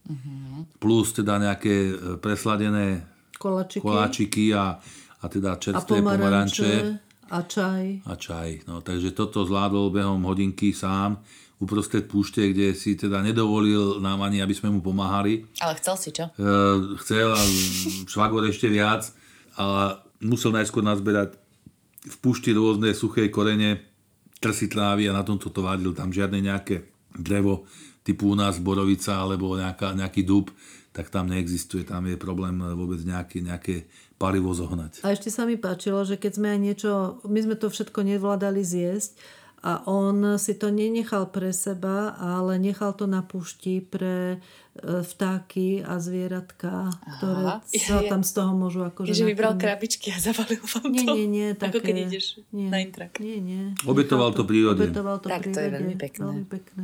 Plus teda nejaké e, presladené Kolačiky. koláčiky a, a teda a čerstvé pomaranče. pomaranče A čaj. a čaj. No, takže toto zvládol behom hodinky sám uprostred púšte, kde si teda nedovolil nám ani, aby sme mu pomáhali. Ale chcel si, čo? E, chcel a švagor ešte viac, ale musel najskôr nazberať v púšti rôzne suché korene, trsy trávy a na tomto to vadil. Tam žiadne nejaké drevo typu u nás borovica alebo nejaká, nejaký dub, tak tam neexistuje. Tam je problém vôbec nejaké, nejaké palivo zohnať. A ešte sa mi páčilo, že keď sme aj niečo, my sme to všetko nevládali zjesť a on si to nenechal pre seba, ale nechal to na pušti pre e, vtáky a zvieratka, ktoré sa tam z toho môžu akože Že vybral krabičky a zavalil vám Nie, to. nie, nie. Ako Také, keď ideš nie, na intrak. Nie, nie. Obetoval Nechal to prírode. Obetoval to Tak, to je prírode. veľmi pekné. Veľmi pekné.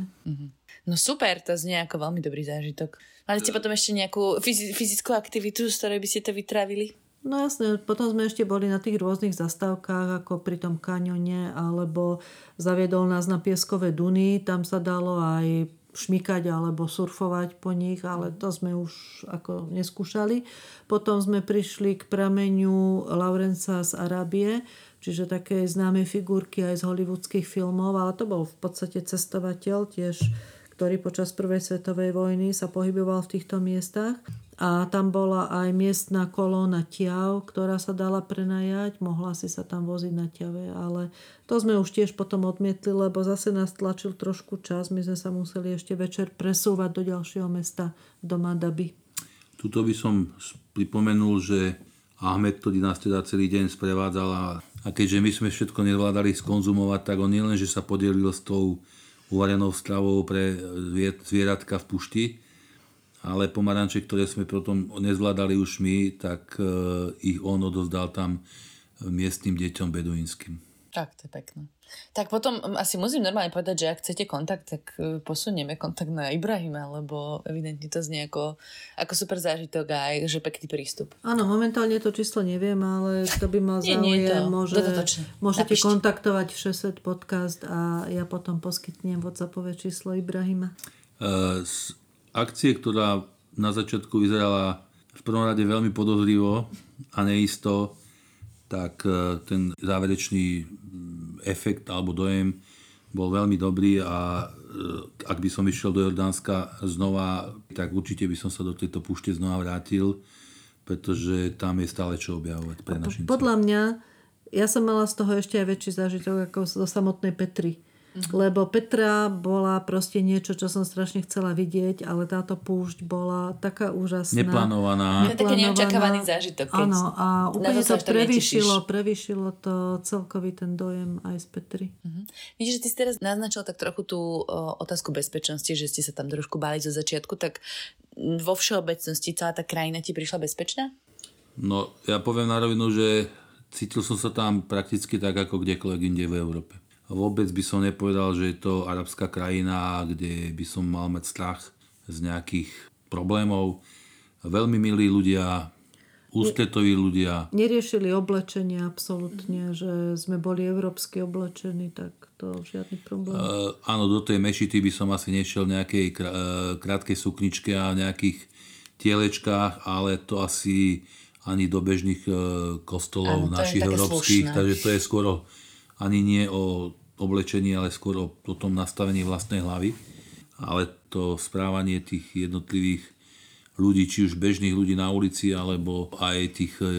No super, to znie ako veľmi dobrý zážitok. Mali ste potom ešte nejakú fyzi- fyzickú aktivitu, z ktorej by ste to vytrávili? No jasne, potom sme ešte boli na tých rôznych zastávkach, ako pri tom kaňone, alebo zaviedol nás na Pieskové Duny, tam sa dalo aj šmykať alebo surfovať po nich, ale to sme už ako neskúšali. Potom sme prišli k prameniu Laurenca z Arábie, čiže také známe figurky aj z hollywoodských filmov, ale to bol v podstate cestovateľ tiež ktorý počas prvej svetovej vojny sa pohyboval v týchto miestach. A tam bola aj miestna kolóna Tiav, ktorá sa dala prenajať. Mohla si sa tam voziť na ťave, ale to sme už tiež potom odmietli, lebo zase nás tlačil trošku čas. My sme sa museli ešte večer presúvať do ďalšieho mesta, do Madaby. Tuto by som pripomenul, že Ahmed, ktorý nás teda celý deň sprevádzal a, a keďže my sme všetko nezvládali skonzumovať, tak on nielen, že sa podelil s tou uvarenou stravou pre zvieratka v pušti, ale pomaranče, ktoré sme potom nezvládali už my, tak e, ich on odozdal tam miestnym deťom beduínskym. Tak, to je pekné. Tak potom asi musím normálne povedať, že ak chcete kontakt, tak e, posunieme kontakt na Ibrahima, lebo evidentne to znie ako, ako super zážitok a aj, že pekný prístup. Áno, momentálne to číslo neviem, ale kto by mal záujem, nie, nie to. môže, môžete Napíšte. kontaktovať Všesvet podcast a ja potom poskytnem WhatsAppové číslo Ibrahima. Uh, akcie, ktorá na začiatku vyzerala v prvom rade veľmi podozrivo a neisto, tak e, ten záverečný efekt alebo dojem bol veľmi dobrý a e, ak by som išiel do Jordánska znova, tak určite by som sa do tejto púšte znova vrátil, pretože tam je stále čo objavovať pre našim Podľa mňa, ja som mala z toho ešte aj väčší zážitok ako zo samotnej Petry Uh-huh. Lebo Petra bola proste niečo, čo som strašne chcela vidieť, ale táto púšť bola taká úžasná. Neplánovaná. Je taký neočakávaný zážitok. Áno, a úplne to prevyšilo, prevyšilo to celkový ten dojem aj z Petry. Uh-huh. Vidíš, že ty si teraz naznačil tak trochu tú o, otázku bezpečnosti, že ste sa tam trošku báli zo začiatku, tak vo všeobecnosti celá tá krajina ti prišla bezpečná? No, ja poviem na rovinu, že cítil som sa tam prakticky tak, ako kdekoľvek inde v Európe. Vôbec by som nepovedal, že je to arabská krajina, kde by som mal mať strach z nejakých problémov. Veľmi milí ľudia, ústretoví ľudia. Neriešili oblečenie absolútne, že sme boli európsky oblečení, tak to žiadny problém. Uh, áno, do tej mešity by som asi nešiel v nejakej krátkej sukničke a nejakých tielečkách, ale to asi ani do bežných kostolov áno, našich európskych, slušné. takže to je skoro ani nie o oblečení, ale skôr o, o tom nastavení vlastnej hlavy. Ale to správanie tých jednotlivých ľudí, či už bežných ľudí na ulici, alebo aj tých e,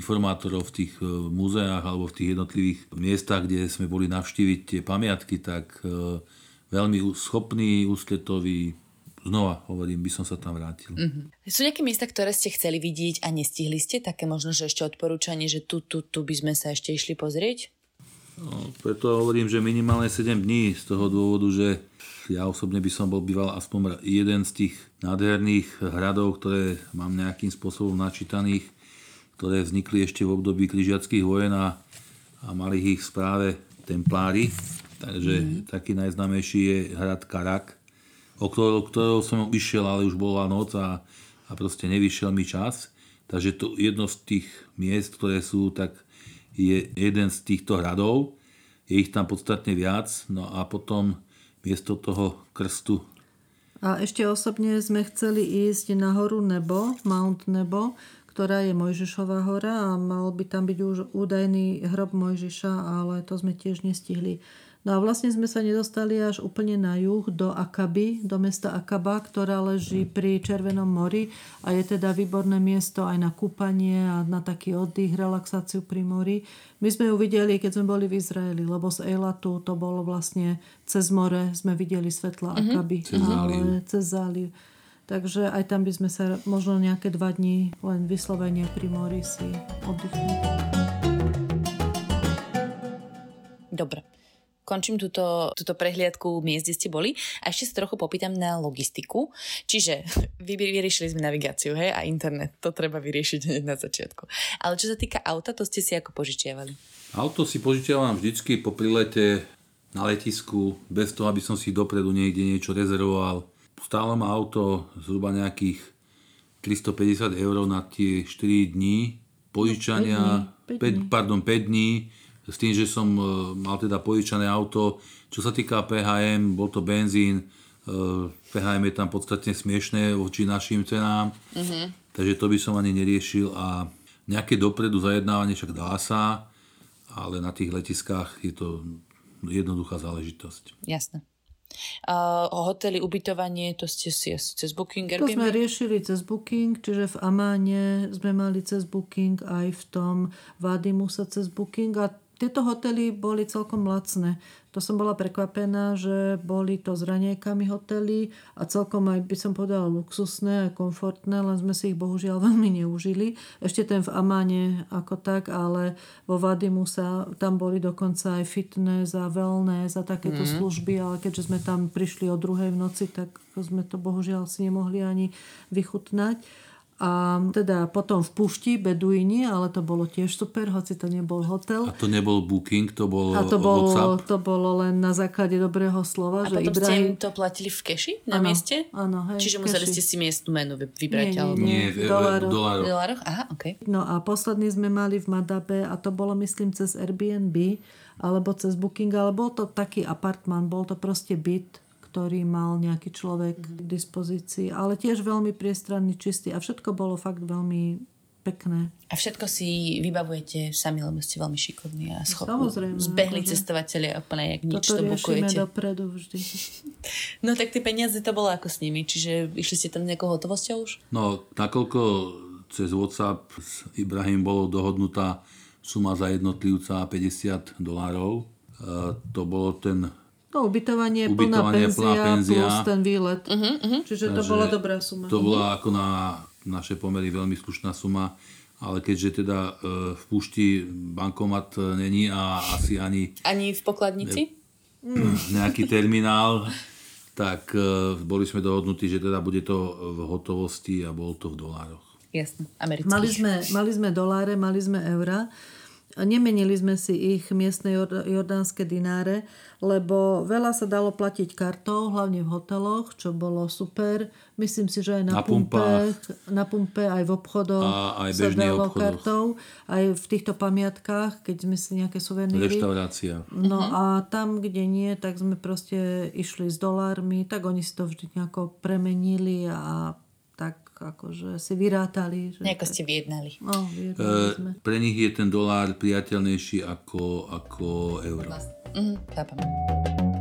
informátorov v tých e, múzeách alebo v tých jednotlivých miestach, kde sme boli navštíviť tie pamiatky, tak e, veľmi schopný, ústretový, znova hovorím, by som sa tam vrátil. Mm-hmm. Sú nejaké miesta, ktoré ste chceli vidieť a nestihli ste? Také možno, že ešte odporúčanie, že tu, tu, tu by sme sa ešte išli pozrieť? No, preto hovorím, že minimálne 7 dní z toho dôvodu, že ja osobne by som bol býval aspoň jeden z tých nádherných hradov, ktoré mám nejakým spôsobom načítaných, ktoré vznikli ešte v období križiackých vojen a, a mali ich správe templári. Takže mm. taký najznámejší je hrad Karak, o ktorého, ktorého som išiel, ale už bola noc a, a proste nevyšiel mi čas. Takže to jedno z tých miest, ktoré sú tak je jeden z týchto hradov. Je ich tam podstatne viac. No a potom miesto toho krstu. A ešte osobne sme chceli ísť na horu Nebo, Mount Nebo, ktorá je Mojžišová hora a mal by tam byť už údajný hrob Mojžiša, ale to sme tiež nestihli. No a vlastne sme sa nedostali až úplne na juh do Akaby, do mesta Akaba, ktorá leží pri Červenom mori a je teda výborné miesto aj na kúpanie a na taký oddych, relaxáciu pri mori. My sme ju videli, keď sme boli v Izraeli, lebo z Eilatu to bolo vlastne cez more, sme videli svetla mm-hmm. Akaby. Cez záliv. Cez záliv. Takže aj tam by sme sa možno nejaké dva dní len vyslovene pri mori si oddychnúť. Dobre končím túto, túto prehliadku miest, kde ste boli a ešte sa trochu popýtam na logistiku. Čiže vy, vyriešili sme navigáciu hej, a internet, to treba vyriešiť hneď na začiatku. Ale čo sa týka auta, to ste si ako požičiavali? Auto si požičiavam vždycky po prilete na letisku, bez toho, aby som si dopredu niekde niečo rezervoval. Stále má auto zhruba nejakých 350 eur na tie 4 dní požičania, No, 5 dní, 5 5 dní. pardon, 5 dní, s tým, že som e, mal teda požičané auto. Čo sa týka PHM, bol to benzín, e, PHM je tam podstatne smiešné voči našim cenám, takže to by som ani neriešil a nejaké dopredu zajednávanie však dá sa, ale na tých letiskách je to jednoduchá záležitosť. Jasné. Uh, hotely, ubytovanie, to ste si asi cez Booking, To sme Airbnb? riešili cez Booking, čiže v Amáne sme mali cez Booking, aj v tom Vadimu sa cez Booking a tieto hotely boli celkom lacné. To som bola prekvapená, že boli to s raňajkami hotely a celkom aj by som povedala luxusné a komfortné, len sme si ich bohužiaľ veľmi neužili. Ešte ten v Amáne ako tak, ale vo Vadimu sa, tam boli dokonca aj fitness a wellness a takéto mm. služby, ale keďže sme tam prišli o druhej v noci, tak sme to bohužiaľ si nemohli ani vychutnať. A teda potom v Pušti, Beduini, ale to bolo tiež super, hoci to nebol hotel. A to nebol booking, to bol A to bolo, WhatsApp. to bolo len na základe dobrého slova, A že potom ste Ibrahim... im to platili v keši na Áno, mieste? áno, hej, Čiže museli ste si miestnu menu vy- vybrať? Nie, nie, alebo... Nie, v, v dolároch. Dolároch. dolároch? Aha, OK. No a posledný sme mali v Madabe a to bolo myslím cez Airbnb alebo cez Booking, ale bol to taký apartman, bol to proste byt, ktorý mal nejaký človek k dispozícii, ale tiež veľmi priestranný, čistý a všetko bolo fakt veľmi pekné. A všetko si vybavujete sami, lebo ste veľmi šikovní a schopní. Samozrejme, Zbehli akože. cestovatelia úplne jak nič Toto to bukujete. dopredu vždy. No tak tie peniaze to bolo ako s nimi, čiže išli ste tam nejakou hotovosťou už? No, nakoľko cez WhatsApp s Ibrahim bolo dohodnutá suma za jednotlivca 50 dolárov, e, to bolo ten No, ubytovanie, plná Ubytovanie, penzia, plná penzia. plus ten výlet. Čiže to Takže bola dobrá suma. To bola ako na naše pomery veľmi slušná suma, ale keďže teda e, v púšti bankomat e, není a asi ani Ani v pokladnici? nejaký terminál, tak e, boli sme dohodnutí, že teda bude to v hotovosti a bol to v dolároch. Jasné, amerických. Mali sme, mali sme doláre, mali sme eura. Nemenili sme si ich miestne jord- jordánske dináre, lebo veľa sa dalo platiť kartou, hlavne v hoteloch, čo bolo super. Myslím si, že aj na, Na pumpe, pumpách. na pumpe, aj v obchodoch A aj sa dalo obchodoch. kartou. Aj v týchto pamiatkách, keď sme si nejaké suveníry. Reštaurácia. No a tam, kde nie, tak sme proste išli s dolármi, tak oni si to vždy nejako premenili a akože si vyrátali. Že Nejako ste vyjednali. No, vyjednali sme. E, pre nich je ten dolár priateľnejší ako, ako euro. Mhm, chápem.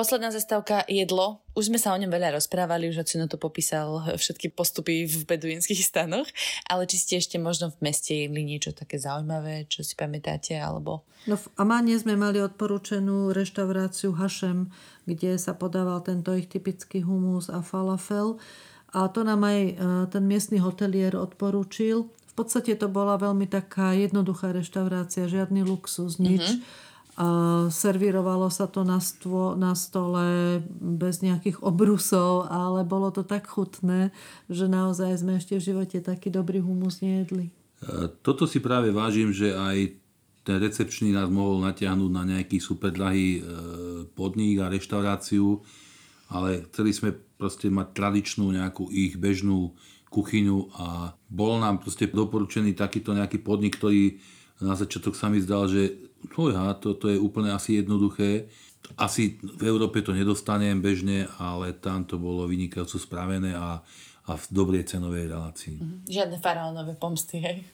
Posledná zastávka jedlo. Už sme sa o ňom veľa rozprávali, už Ocino to popísal všetky postupy v beduínskych stanoch, ale či ste ešte možno v meste jedli niečo také zaujímavé, čo si pamätáte, alebo... No v Amáne sme mali odporúčenú reštauráciu Hašem, kde sa podával tento ich typický humus a falafel. A to nám aj e, ten miestny hotelier odporúčil. V podstate to bola veľmi taká jednoduchá reštaurácia, žiadny luxus, nič. A servírovalo sa to na, stvo, na stole bez nejakých obrusov, ale bolo to tak chutné, že naozaj sme ešte v živote taký dobrý humus nejedli. E, Toto si práve vážim, že aj ten recepčný nás mohol natiahnuť na nejaký super drahý e, podnik a reštauráciu, ale chceli sme proste mať tradičnú nejakú ich bežnú kuchyňu a bol nám proste doporučený takýto nejaký podnik, ktorý na začiatok sa mi zdal, že fúha, toto je úplne asi jednoduché. Asi v Európe to nedostanem bežne, ale tam to bolo vynikajúco spravené a, a v dobrej cenovej relácii. Žiadne faraónové pomsty, hej?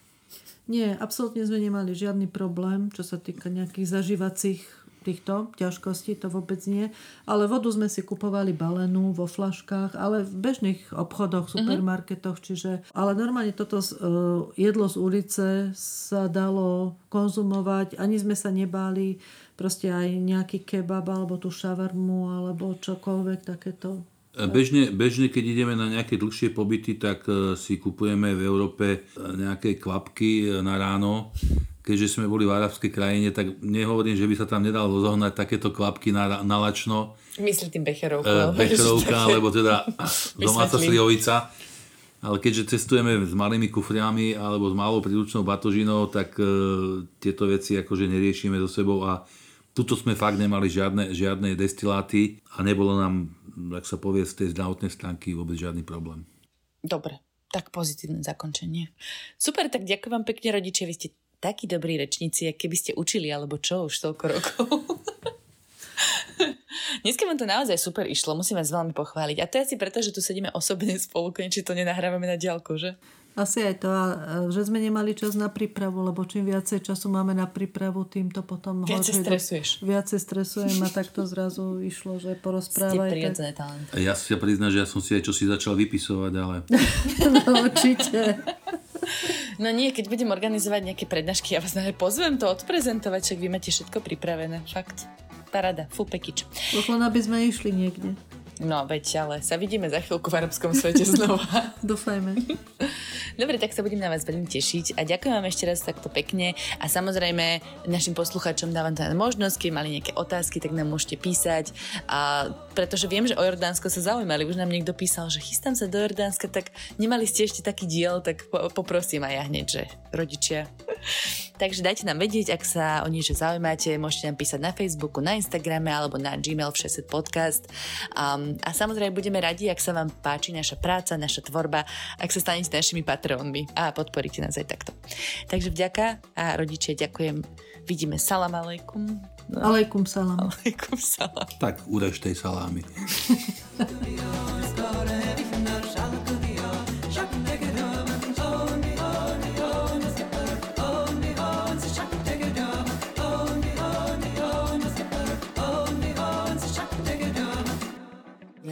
Nie, absolútne sme nemali žiadny problém, čo sa týka nejakých zažívacích týchto ťažkostí, to vôbec nie. Ale vodu sme si kupovali balenú vo flaškách, ale v bežných obchodoch, supermarketoch, čiže... Ale normálne toto uh, jedlo z ulice sa dalo konzumovať, ani sme sa nebáli proste aj nejaký kebab, alebo tú šavarmu, alebo čokoľvek takéto. Bežne, bežne, keď ideme na nejaké dlhšie pobyty, tak e, si kupujeme v Európe e, nejaké kvapky e, na ráno. Keďže sme boli v arabskej krajine, tak nehovorím, že by sa tam nedalo zohnať takéto kvapky na, na lačno. Myslí tým becherovku. E, Becherovka, alebo teda domáca slivovica. Ale keďže cestujeme s malými kufriami alebo s malou príručnou batožinou, tak e, tieto veci akože neriešime so sebou a tuto sme fakt nemali žiadne, žiadne destiláty a nebolo nám, ak sa povie, z tej zdravotnej stránky vôbec žiadny problém. Dobre. tak pozitívne zakončenie. Super, tak ďakujem vám pekne rodičia, vy ste takí dobrí rečníci, keby ste učili, alebo čo už toľko rokov. Dneska vám to naozaj super išlo, musím vás veľmi pochváliť. A to je asi preto, že tu sedíme osobne spolu, či to nenahrávame na diálku, že? Asi aj to, že sme nemali čas na prípravu, lebo čím viacej času máme na prípravu, tým to potom... Viacej stresuješ. Viacej stresujem a tak to zrazu išlo, že porozprávaj. Ste prirodzené talent. Ja si sa priznám, že ja som si aj čo si začal vypisovať, ale... no určite. No nie, keď budem organizovať nejaké prednášky, ja vás pozvem to odprezentovať, však vy máte všetko pripravené, fakt. Parada, full package. Len aby sme išli niekde. No, veď, ale sa vidíme za chvíľku v arabskom svete znova. Dúfajme. Dobre, tak sa budem na vás veľmi tešiť a ďakujem vám ešte raz takto pekne a samozrejme našim poslucháčom dávam teda možnosť, keď mali nejaké otázky, tak nám môžete písať a pretože viem, že o Jordánsko sa zaujímali, už nám niekto písal, že chystám sa do Jordánska, tak nemali ste ešte taký diel, tak poprosím aj ja hneď, že rodičia. Takže dajte nám vedieť, ak sa o niečo zaujímate, môžete nám písať na Facebooku, na Instagrame alebo na Gmail v 6 podcast. Um, a samozrejme budeme radi, ak sa vám páči naša práca, naša tvorba, ak sa stanete našimi patrónmi a podporíte nás aj takto. Takže vďaka a rodičia ďakujem. Vidíme salam aleikum. No. Aleikum salam. Aleikum salam. Tak urež tej salámy.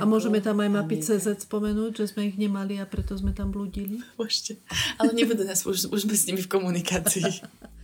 A môžeme tam aj mapy CZ spomenúť, že sme ich nemali a preto sme tam blúdili? Môžete. Ale nebudú nás, už, už sme s nimi v komunikácii.